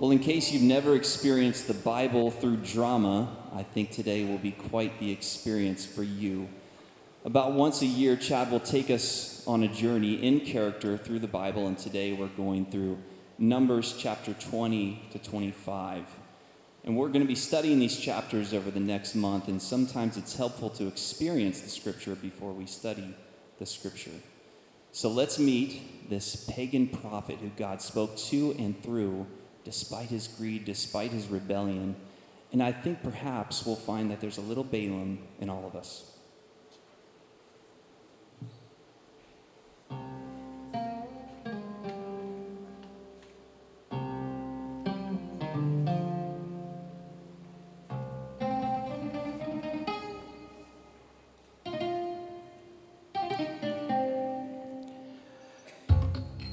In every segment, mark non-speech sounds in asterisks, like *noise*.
Well, in case you've never experienced the Bible through drama, I think today will be quite the experience for you. About once a year, Chad will take us on a journey in character through the Bible, and today we're going through Numbers chapter 20 to 25. And we're going to be studying these chapters over the next month, and sometimes it's helpful to experience the scripture before we study the scripture. So let's meet this pagan prophet who God spoke to and through despite his greed, despite his rebellion. And I think perhaps we'll find that there's a little Balaam in all of us.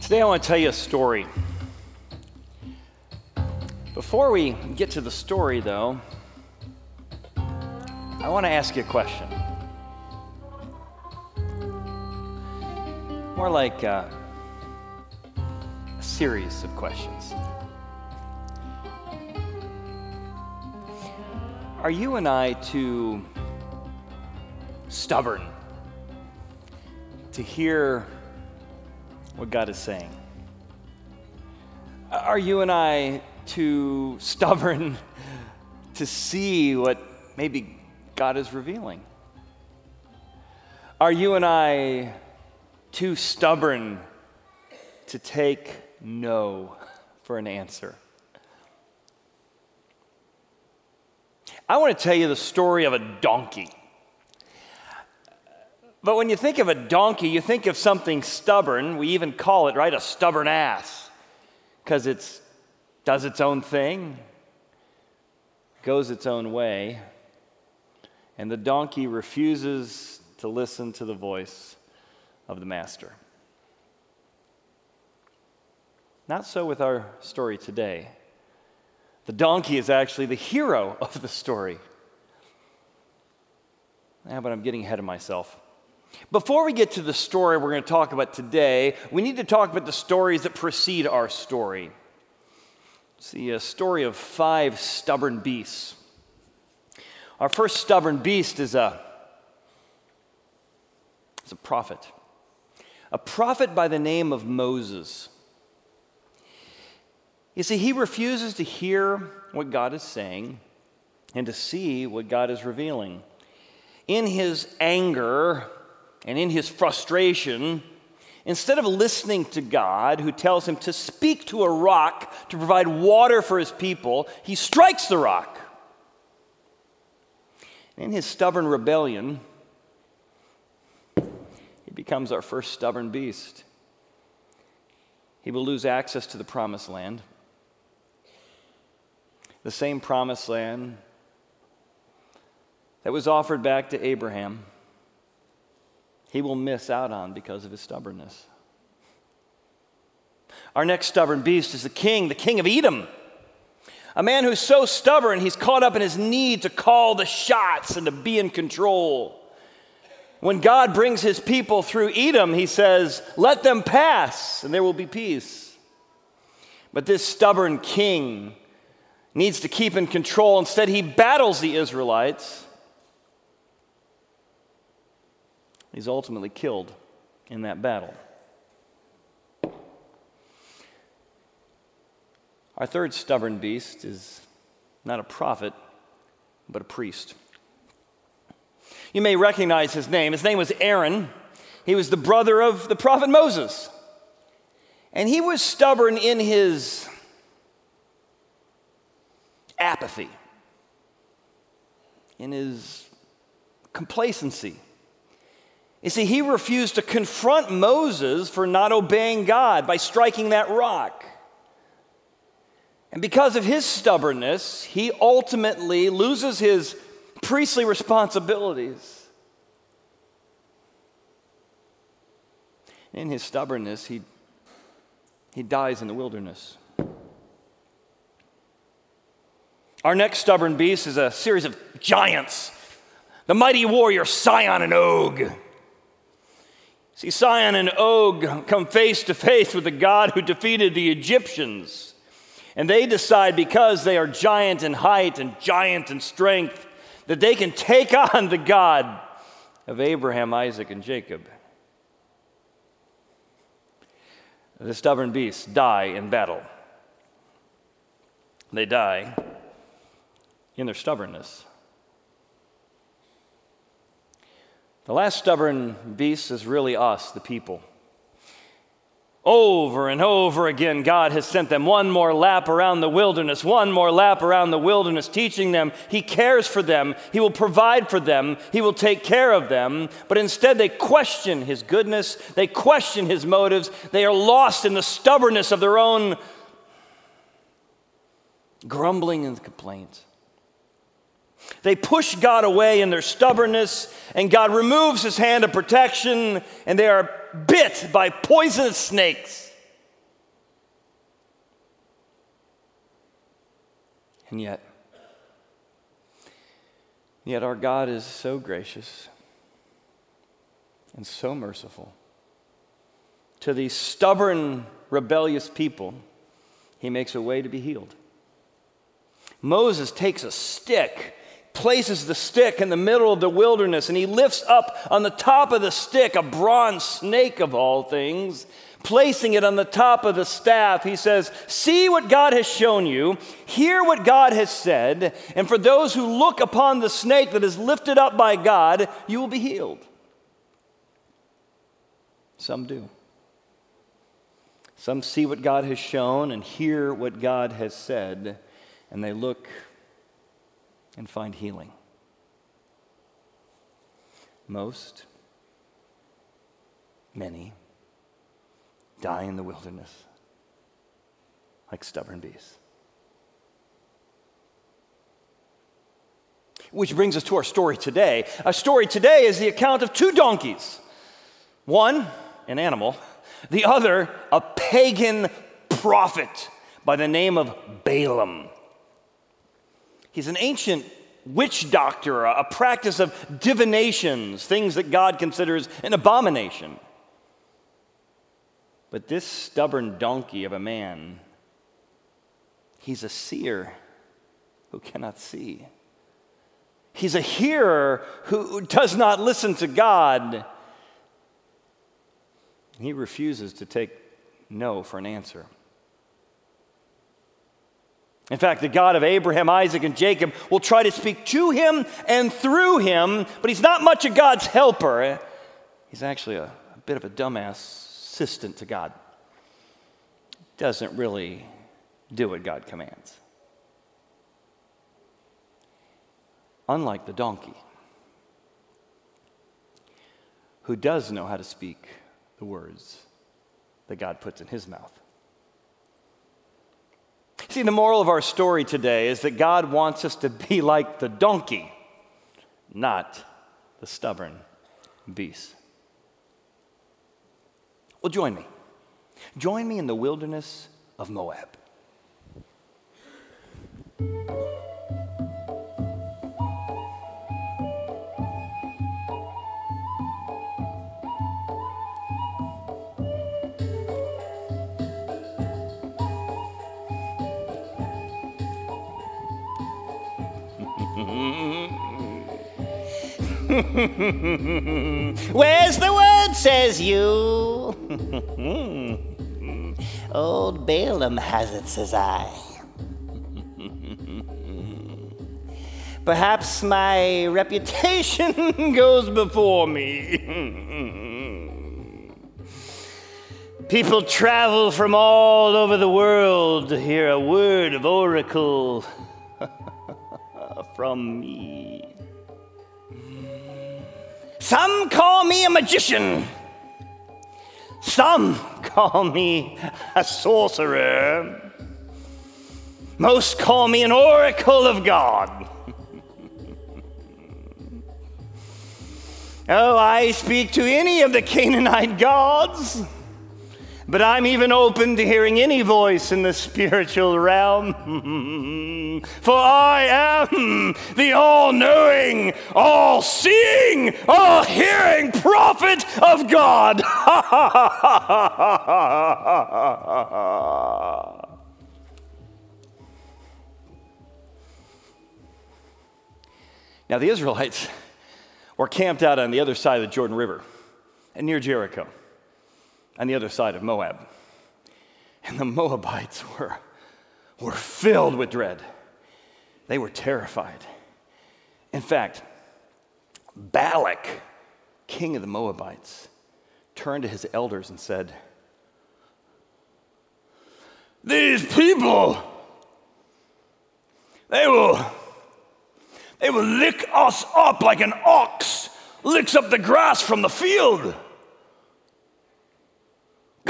Today, I want to tell you a story. Before we get to the story, though, I want to ask you a question. More like uh, a series of questions. Are you and I too stubborn to hear what God is saying? Are you and I too stubborn to see what maybe God is revealing? Are you and I too stubborn to take no for an answer? I want to tell you the story of a donkey. But when you think of a donkey, you think of something stubborn. We even call it, right, a stubborn ass, because it does its own thing, goes its own way, and the donkey refuses to listen to the voice of the master. Not so with our story today. The donkey is actually the hero *laughs* of the story. Yeah, but I'm getting ahead of myself. Before we get to the story we're going to talk about today, we need to talk about the stories that precede our story. It's the story of five stubborn beasts. Our first stubborn beast is a, is a prophet, a prophet by the name of Moses. You see, he refuses to hear what God is saying and to see what God is revealing. In his anger, and in his frustration, instead of listening to God, who tells him to speak to a rock to provide water for his people, he strikes the rock. In his stubborn rebellion, he becomes our first stubborn beast. He will lose access to the promised land, the same promised land that was offered back to Abraham he will miss out on because of his stubbornness. Our next stubborn beast is the king, the king of Edom. A man who's so stubborn, he's caught up in his need to call the shots and to be in control. When God brings his people through Edom, he says, Let them pass, and there will be peace. But this stubborn king needs to keep in control. Instead, he battles the Israelites He's ultimately killed in that battle. Our third stubborn beast is not a prophet, but a priest. You may recognize his name. His name was Aaron. He was the brother of the prophet Moses. And he was stubborn in his apathy, in his complacency. You see, he refused to confront Moses for not obeying God by striking that rock. And because of his stubbornness, he ultimately loses his priestly responsibilities. In his stubbornness, he, he dies in the wilderness. Our next stubborn beast is a series of giants the mighty warrior Sihon and Og. See, Sihon and Og come face to face with the God who defeated the Egyptians. And they decide because they are giant in height and giant in strength that they can take *laughs* on the God of Abraham, Isaac, and Jacob. The stubborn beasts die in battle. They die in their stubbornness. The last stubborn beast is really us, the people. Over and over again, God has sent them one more lap around the wilderness, one more lap around the wilderness, teaching them He cares for them, He will provide for them, He will take care of them. But instead, they question His goodness, they question His motives, they are lost in the stubbornness of their own grumbling and complaint. They push God away in their stubbornness, and God removes his hand of protection, and they are bit by poisonous snakes. And yet, yet our God is so gracious and so merciful. To these stubborn, rebellious people, he makes a way to be healed. Moses takes a stick places the stick in the middle of the wilderness and he lifts up on the top of the stick a bronze snake of all things. Placing it on the top of the staff, he says, See what God has shown you, hear what God has said, and for those who look upon the snake that is lifted up by God, you will be healed. Some do. Some see what God has shown and hear what God has said, and they look and find healing. Most, many, die in the wilderness like stubborn beasts. Which brings us to our story today. Our story today is the account of two donkeys one, an animal, the other, a pagan prophet by the name of Balaam. He's an ancient witch doctor, a practice of divinations, things that God considers an abomination. But this stubborn donkey of a man, he's a seer who cannot see. He's a hearer who does not listen to God. He refuses to take no for an answer. In fact, the God of Abraham, Isaac, and Jacob will try to speak to him and through him, but he's not much of God's helper. He's actually a, a bit of a dumbass assistant to God. Doesn't really do what God commands. Unlike the donkey, who does know how to speak the words that God puts in his mouth. See, the moral of our story today is that God wants us to be like the donkey, not the stubborn beast. Well, join me. Join me in the wilderness of Moab. *laughs* Where's the word, says you? *laughs* Old Balaam has it, says I. *laughs* Perhaps my reputation goes before me. People travel from all over the world to hear a word of oracle from me. Some call me a magician. Some call me a sorcerer. Most call me an oracle of God. oh, I speak to any of the Canaanite gods. But I'm even open to hearing any voice in the spiritual realm. *laughs* For I am the all knowing, all seeing, all hearing prophet of God. *laughs* now, the Israelites were camped out on the other side of the Jordan River and near Jericho on the other side of Moab. And the Moabites were, were filled with dread. They were terrified. In fact, Balak, king of the Moabites, turned to his elders and said, These people, they will, they will lick us up like an ox licks up the grass from the field.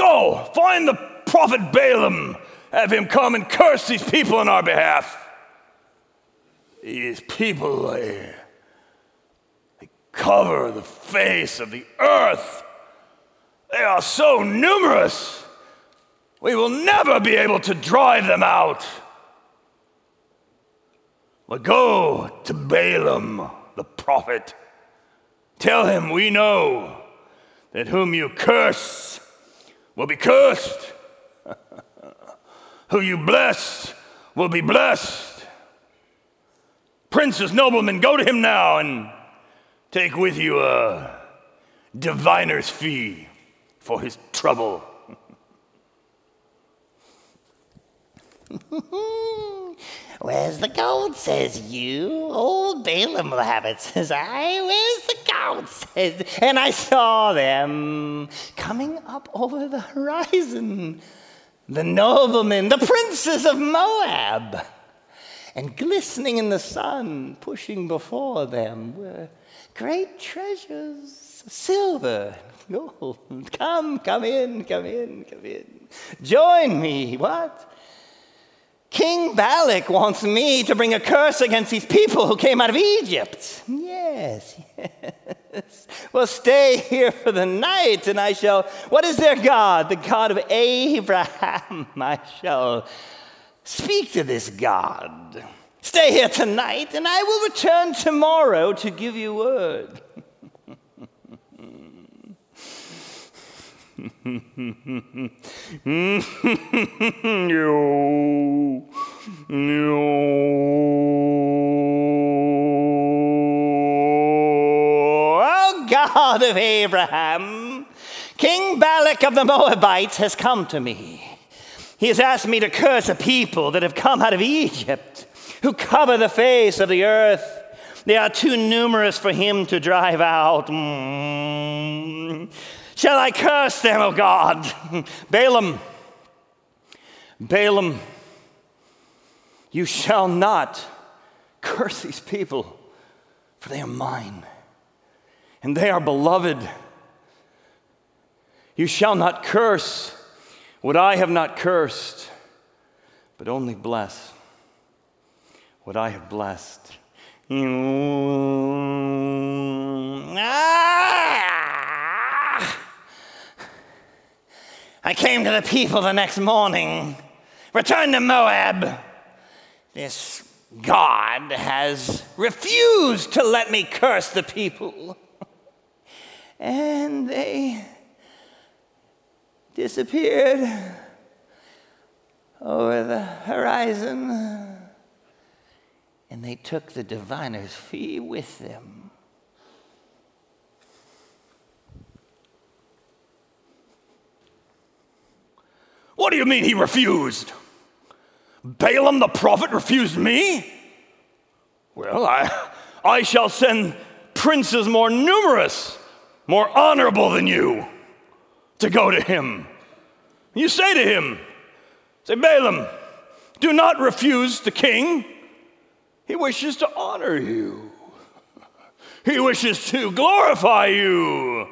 Go, find the prophet Balaam, have him come and curse these people on our behalf. These people, they, they cover the face of the earth. They are so numerous, we will never be able to drive them out. But go to Balaam, the prophet. Tell him we know that whom you curse will be cursed, who you bless will be blessed. Princes, noblemen, go to him now and take with you a diviner's fee for his trouble. *laughs* Where's the gold, says you? Old Balaam will have it, says I. Where's the says. *laughs* And I saw them coming up over the horizon. The noblemen, the princes of Moab. And glistening in the sun, pushing before them, were great treasures silver, and gold. Come, come in, come in, come in. Join me. What? King Balak wants me to bring a curse against these people who came out of Egypt. Yes, *laughs* yes. Well, stay here for the night, and I shall. What is their God? The God of Abraham. *laughs* I shall speak to this God. Stay here tonight, and I will return tomorrow to give you word. *laughs* you, you. Oh, God of Abraham, King Balak of the Moabites has come to me. He has asked me to curse a people that have come out of Egypt, who cover the face of the earth. They are too numerous for him to drive out. Mm. Shall I curse them, O God? *laughs* Balaam, Balaam, you shall not curse these people, for they are mine, and they are beloved. You shall not curse what I have not cursed, but only bless what I have blessed. *laughs* Ah! I came to the people the next morning, returned to Moab. This God has refused to let me curse the people. *laughs* And they disappeared over the horizon. And they took the diviner's fee with them. What do you mean he refused? Balaam the prophet refused me? Well, I, I shall send princes more numerous, more honorable than you to go to him. You say to him, say, Balaam, do not refuse the king. He wishes to honor you. He wishes to glorify you.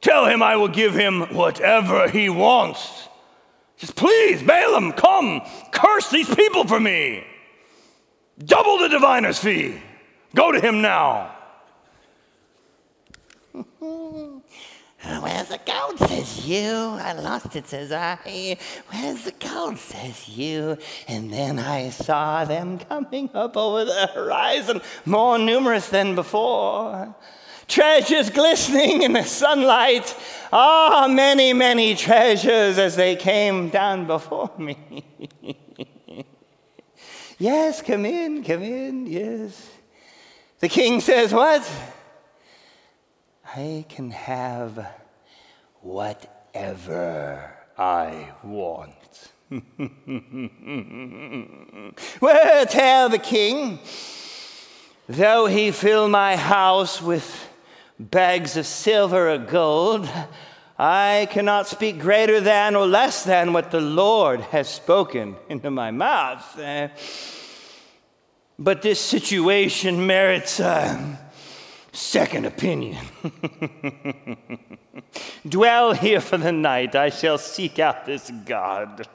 Tell him I will give him whatever he wants. Just please, Balaam, come, curse these people for me. Double the diviner's fee. Go to him now. *laughs* Where's the gold, says you? I lost it, says I. Where's the gold, says you? And then I saw them coming up over the horizon, more numerous than before. Treasures glistening in the sunlight. Ah, many, many treasures as they came down before me. *laughs* Yes, come in, come in, yes. The king says, What? I can have whatever I want. *laughs* well, tell the king, though he fill my house with bags of silver or gold, I cannot speak greater than or less than what the Lord has spoken into my mouth. Uh, but this situation merits a second opinion. *laughs* Dwell here for the night. I shall seek out this God.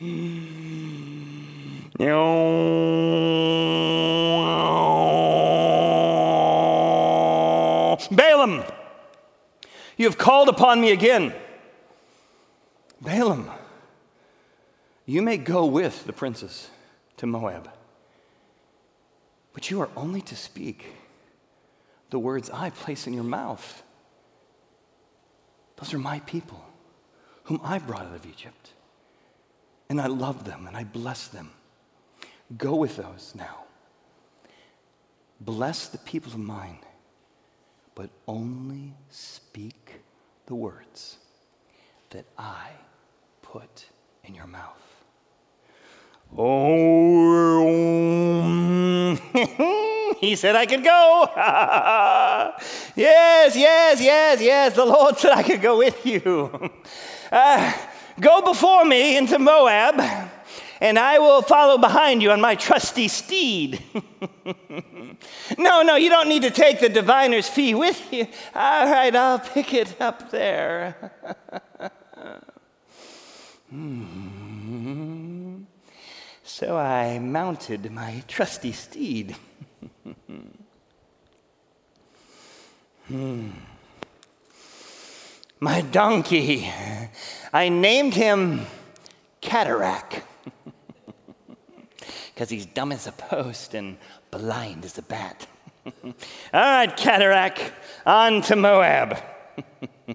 *laughs* Balaam, you have called upon me again. Balaam, you may go with the princes to Moab, but you are only to speak the words I place in your mouth. Those are my people, whom I brought out of Egypt. And I love them and I bless them. Go with those now. Bless the people of mine, but only speak the words that I put in your mouth. Oh, *laughs* he said I could go. *laughs* yes, yes, yes, yes. The Lord *laughs* said I could go with you. Uh, go before me into Moab, and I will follow behind you on my trusty steed. *laughs* no, no, you don't need to take the diviner's fee with you. All right, I'll pick it up there. *laughs* hmm. So I mounted my trusty steed. *laughs* hmm. My donkey, I named him Cataract because he's dumb as a post and blind as a bat. *laughs* All right, Cataract, on to Moab.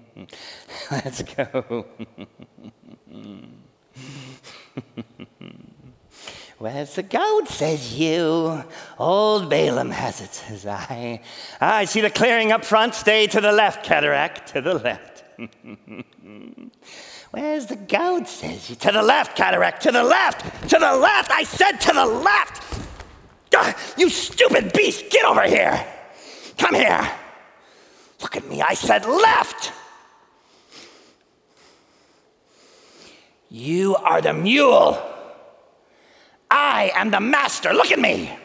*laughs* Let's go. *laughs* Where's the goat, says you? Old Balaam has it, says I. I see the clearing up front. Stay to the left, Cataract, to the left. Where's the goat, says you? To the left, Cataract, to the left, to the left. I said to the left. Ah, you stupid beast, get over here. Come here. Look at me, I said left. You are the mule. I am the master. Look at me.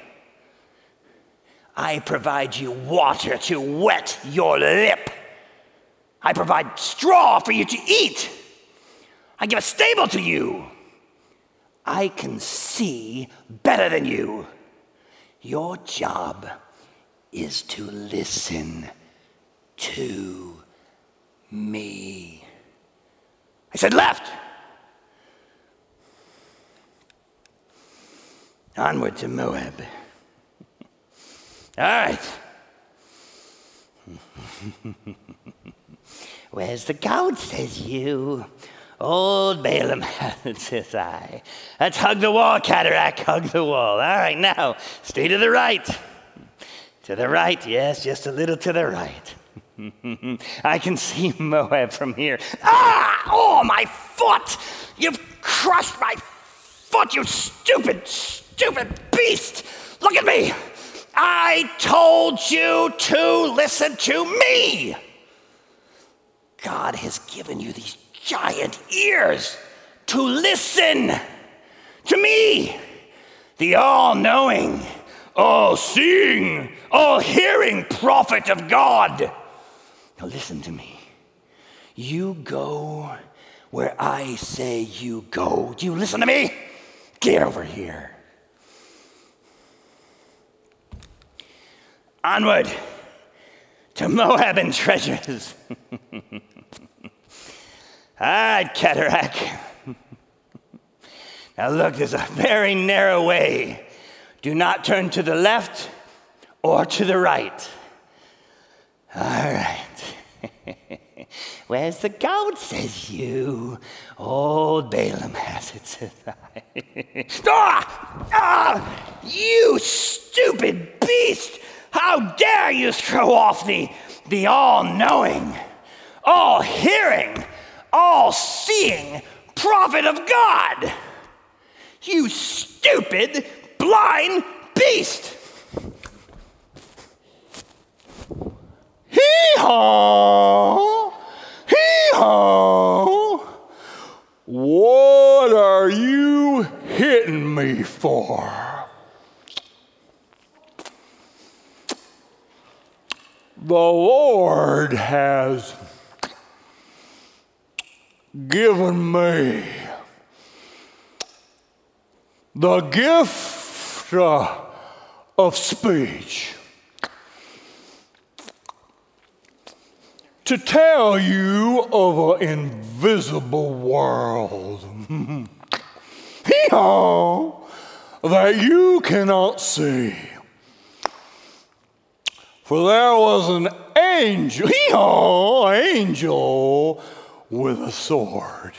I provide you water to wet your lip. I provide straw for you to eat. I give a stable to you. I can see better than you. Your job is to listen to me. I said left. Onward to Moab. All right. *laughs* Where's the goat, says you? Old Balaam, *laughs* says I. Let's hug the wall, Cataract, hug the wall. All right, now, stay to the right. To the right, yes, just a little to the right. *laughs* I can see Moab from here. Ah! Oh, my foot! You've crushed my foot, you stupid, stupid beast! Look at me! I told you to listen to me! God has given you these giant ears to listen to me, the all knowing, all seeing, all hearing prophet of God. Now, listen to me. You go where I say you go. Do you listen to me? Get over here. Onward to Moab and treasures. *laughs* All right, Cataract. *laughs* now, look, there's a very narrow way. Do not turn to the left or to the right. All right. *laughs* Where's the goat, says you. Old Balaam has it, says I. *laughs* ah! Ah! You stupid beast! How dare you throw off the, the all knowing, all hearing, all seeing prophet of God? You stupid, blind beast! Hee haw! Hee haw! What are you hitting me for? The Lord has given me the gift uh, of speech to tell you of an invisible world *laughs* that you cannot see. For there was an angel, hee-haw, angel with a sword.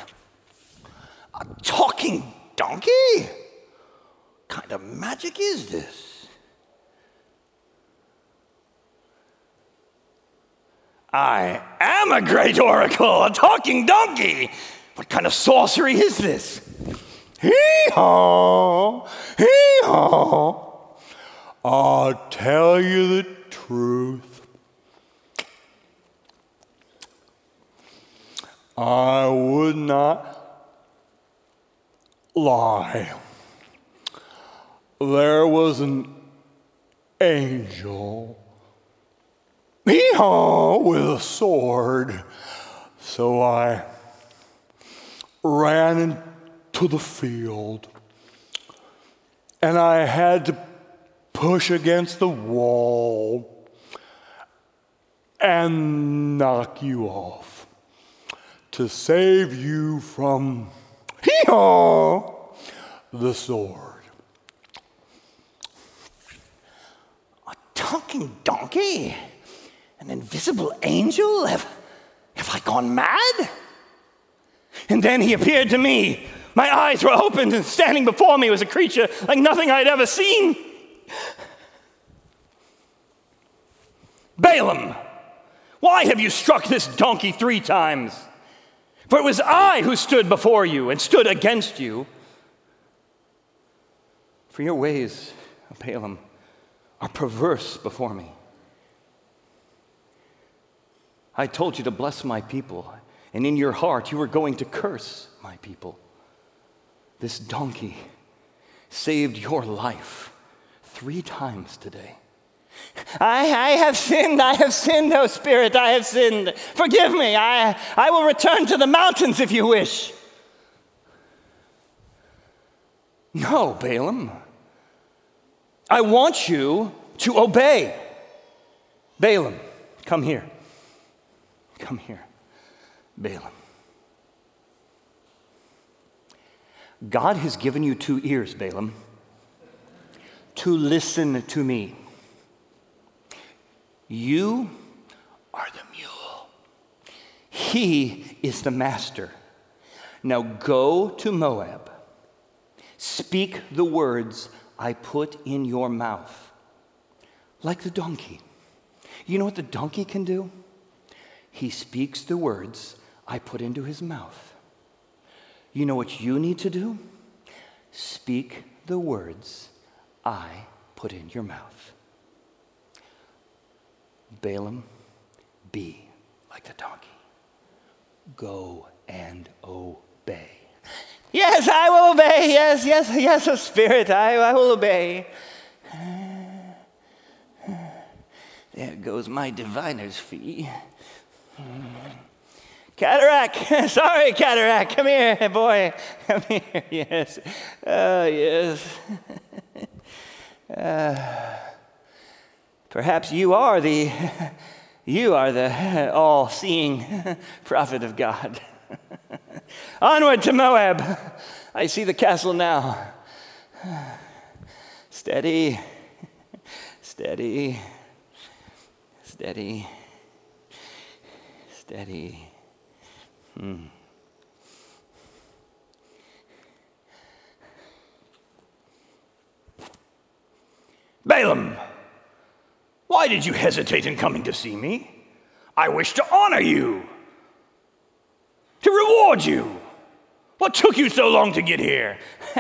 A talking donkey? What kind of magic is this? I am a great oracle, a talking donkey. What kind of sorcery is this? Hee-haw, hee-haw. I'll tell you the truth. I would not lie. There was an angel, hee-haw, with a sword. So I ran into the field and I had to push against the wall and knock you off to save you from the sword. A talking donkey? An invisible angel? Have, have I gone mad? And then he appeared to me. My eyes were opened, and standing before me was a creature like nothing I had ever seen. Balaam, why have you struck this donkey three times? For it was I who stood before you and stood against you. For your ways, Balaam, are perverse before me. I told you to bless my people, and in your heart you were going to curse my people. This donkey saved your life three times today. I, I have sinned, I have sinned, O Spirit, I have sinned. Forgive me, I, I will return to the mountains if you wish. No, Balaam. I want you to obey. Balaam, come here. Come here, Balaam. God has given you two ears, Balaam, to listen to me. You are the mule, he is the master. Now go to Moab, speak the words I put in your mouth, like the donkey. You know what the donkey can do? He speaks the words I put into his mouth. You know what you need to do? Speak the words I put in your mouth. Balaam, be like the donkey. Go and obey. *laughs* Yes, I will obey. Yes, yes, yes, O Spirit, I, I will obey. *sighs* There goes my diviner's fee. *sighs* Cataract, *laughs* sorry, Cataract, come here, *laughs* boy, come here, yes, oh, yes. Uh, perhaps you are the, *laughs* you are the *laughs* all-seeing *laughs* prophet of God. Onward to Moab, I see the castle now. *sighs* Steady, steady, steady, steady. Hmm. Balaam, why did you hesitate in coming to see me? I wish to honor you, to reward you. What took you so long to get here? *laughs*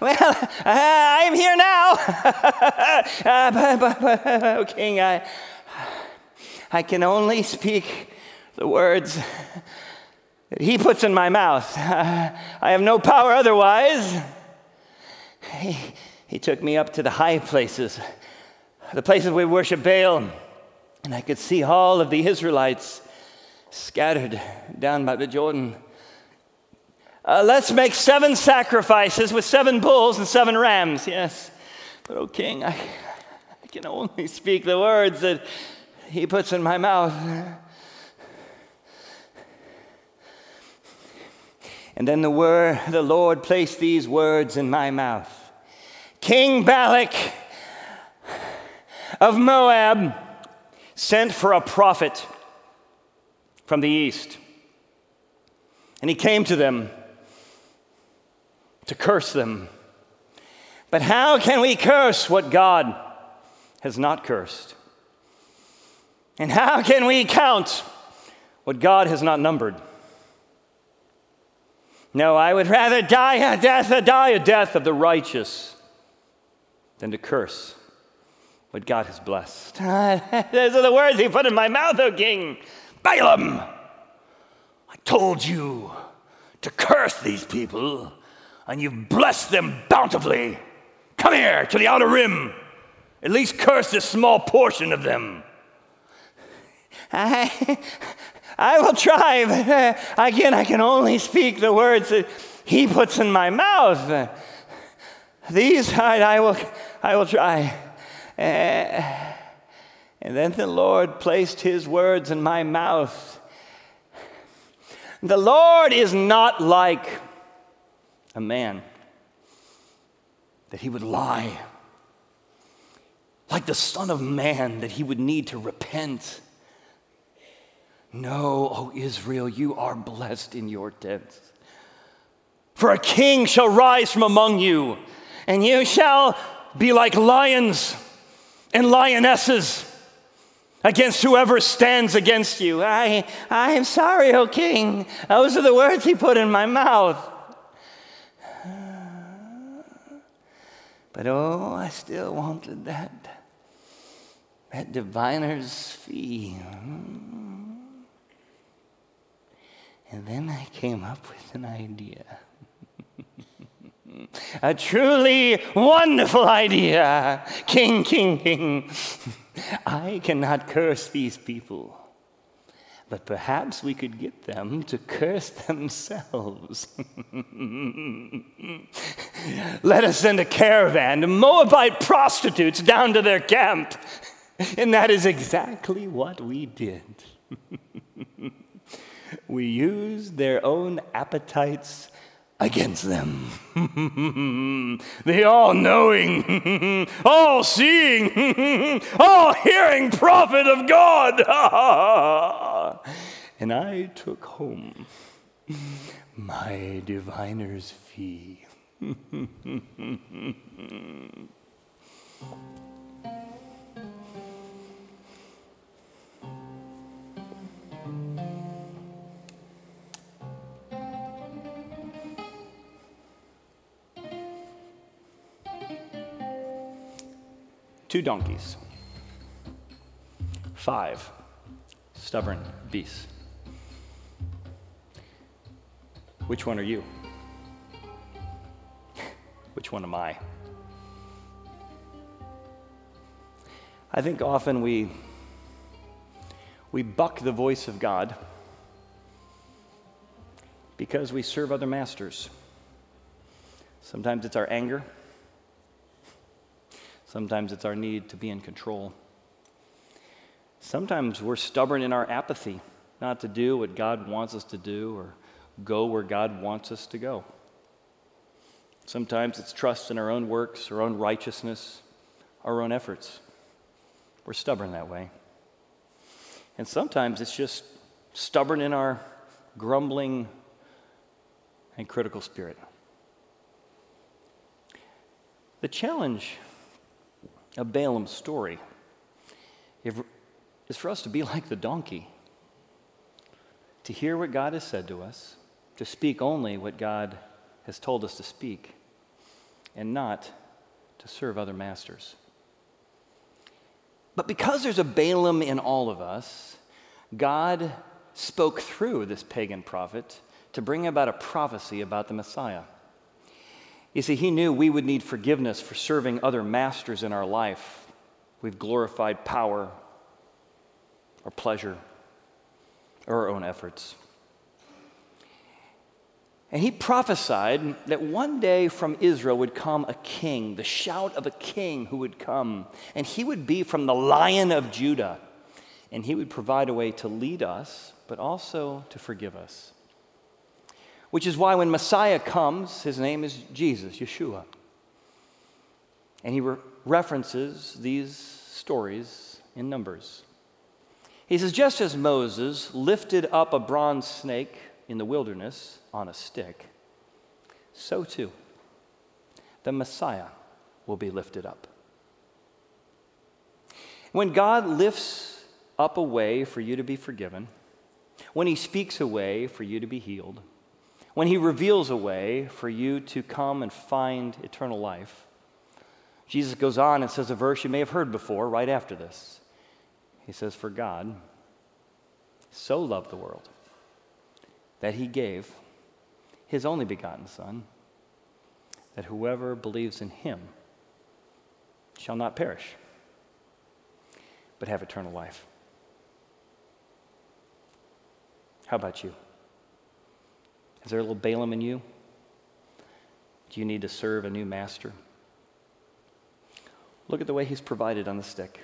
well, uh, I'm here now. *laughs* uh, but, but, but, oh, King, I, I can only speak the words that he puts in my mouth. Uh, *laughs* I have no power otherwise. He, he took me up to the high places, the places we worship Baal, and I could see all of the Israelites scattered down by the Jordan. Uh, let's make seven sacrifices with seven bulls and seven rams. Yes. But, oh, King, I, I can only speak the words that he puts in my mouth. And then the word, the Lord placed these words in my mouth. King Balak of Moab sent for a prophet from the east. And he came to them to curse them. But how can we curse what God has not cursed? And how can we count what God has not numbered? No, I would rather die a death, a die a death of the righteous than to curse what God has blessed. *laughs* Those are the words he put in my mouth, O king. Balaam, I told you to curse these people and you've blessed them bountifully. Come here to the outer rim. At least curse this small portion of them. I, I will try, but uh, again, I can only speak the words that He puts in my mouth. These I, I will, I will try. Uh, and then the Lord placed His words in my mouth. The Lord is not like a man that he would lie, like the Son of Man that he would need to repent. No, O Israel, you are blessed in your tents. For a king shall rise from among you, and you shall be like lions and lionesses against whoever stands against you. I, I am sorry, O king. Those are the words he put in my mouth. But oh, I still wanted that, that diviner's fee. And then I came up with an idea. *laughs* a truly wonderful idea. King, king, king. I cannot curse these people but perhaps we could get them to curse themselves. *laughs* Let us send a caravan of Moabite prostitutes down to their camp. And that is exactly what we did. *laughs* we used their own appetites against them. *laughs* the all knowing, *laughs* all seeing, *laughs* all hearing prophet of God. and I took home my diviner's fee. Two donkeys, five stubborn beasts. Which one are you? *laughs* Which one am I? I think often we, we buck the voice of God because we serve other masters. Sometimes it's our anger. Sometimes it's our need to be in control. Sometimes we're stubborn in our apathy, not to do what God wants us to do or go where God wants us to go. Sometimes it's trust in our own works, our own righteousness, our own efforts. We're stubborn that way. And sometimes it's just stubborn in our grumbling, and critical spirit. The challenge of Balaam's story is for us to be *laughs* like the donkey, to hear what God has said to us, to speak only what God has told us to speak, and not to serve other masters. But because there's a Balaam in all of us, God spoke through this pagan prophet to bring about a prophecy about the Messiah. You see, he knew we would need forgiveness for serving other masters in our life. We've glorified power or pleasure or our own efforts. And he prophesied that one day from Israel would come a king, the shout of a king who would come. And he would be from the lion of Judah. And he would provide a way to lead us, but also to forgive us. Which is why when Messiah comes, his name is Jesus, Yeshua. And he re- references these stories in Numbers. He says, just as Moses lifted up a bronze snake in the wilderness on a stick, so too the Messiah will be lifted up. When God lifts up a way for you to be forgiven, when He speaks a way for you to be healed, when He reveals a way for you to come and find eternal life. Jesus goes on and says a verse you may have heard before right after this. He says, For God so loved the world that He gave His only begotten Son, that whoever believes in Him shall not perish, but have eternal life. How about you? Is there a little Balaam in you? Do you need to serve a new master? Look at the way he's provided on the stick.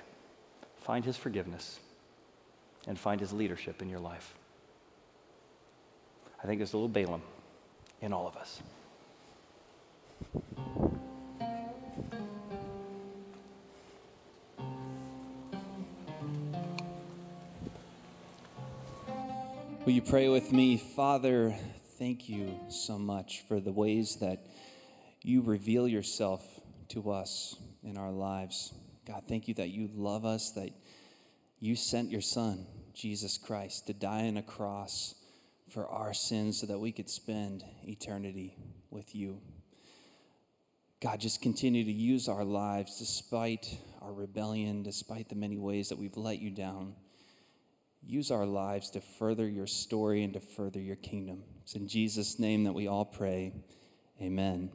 Find his forgiveness and find his leadership in your life. I think there's a little Balaam in all of us. Will you pray with me? Father, thank you so much for the ways that you reveal yourself to us in our lives. God, thank you that you love us, that you sent your Son, Jesus Christ, to die on a cross for our sins so that we could spend eternity with you. God, just continue to use our lives despite our rebellion, despite the many ways that we've let you down. Use our lives to further your story and to further your kingdom. It's in Jesus' name that we all pray. Amen.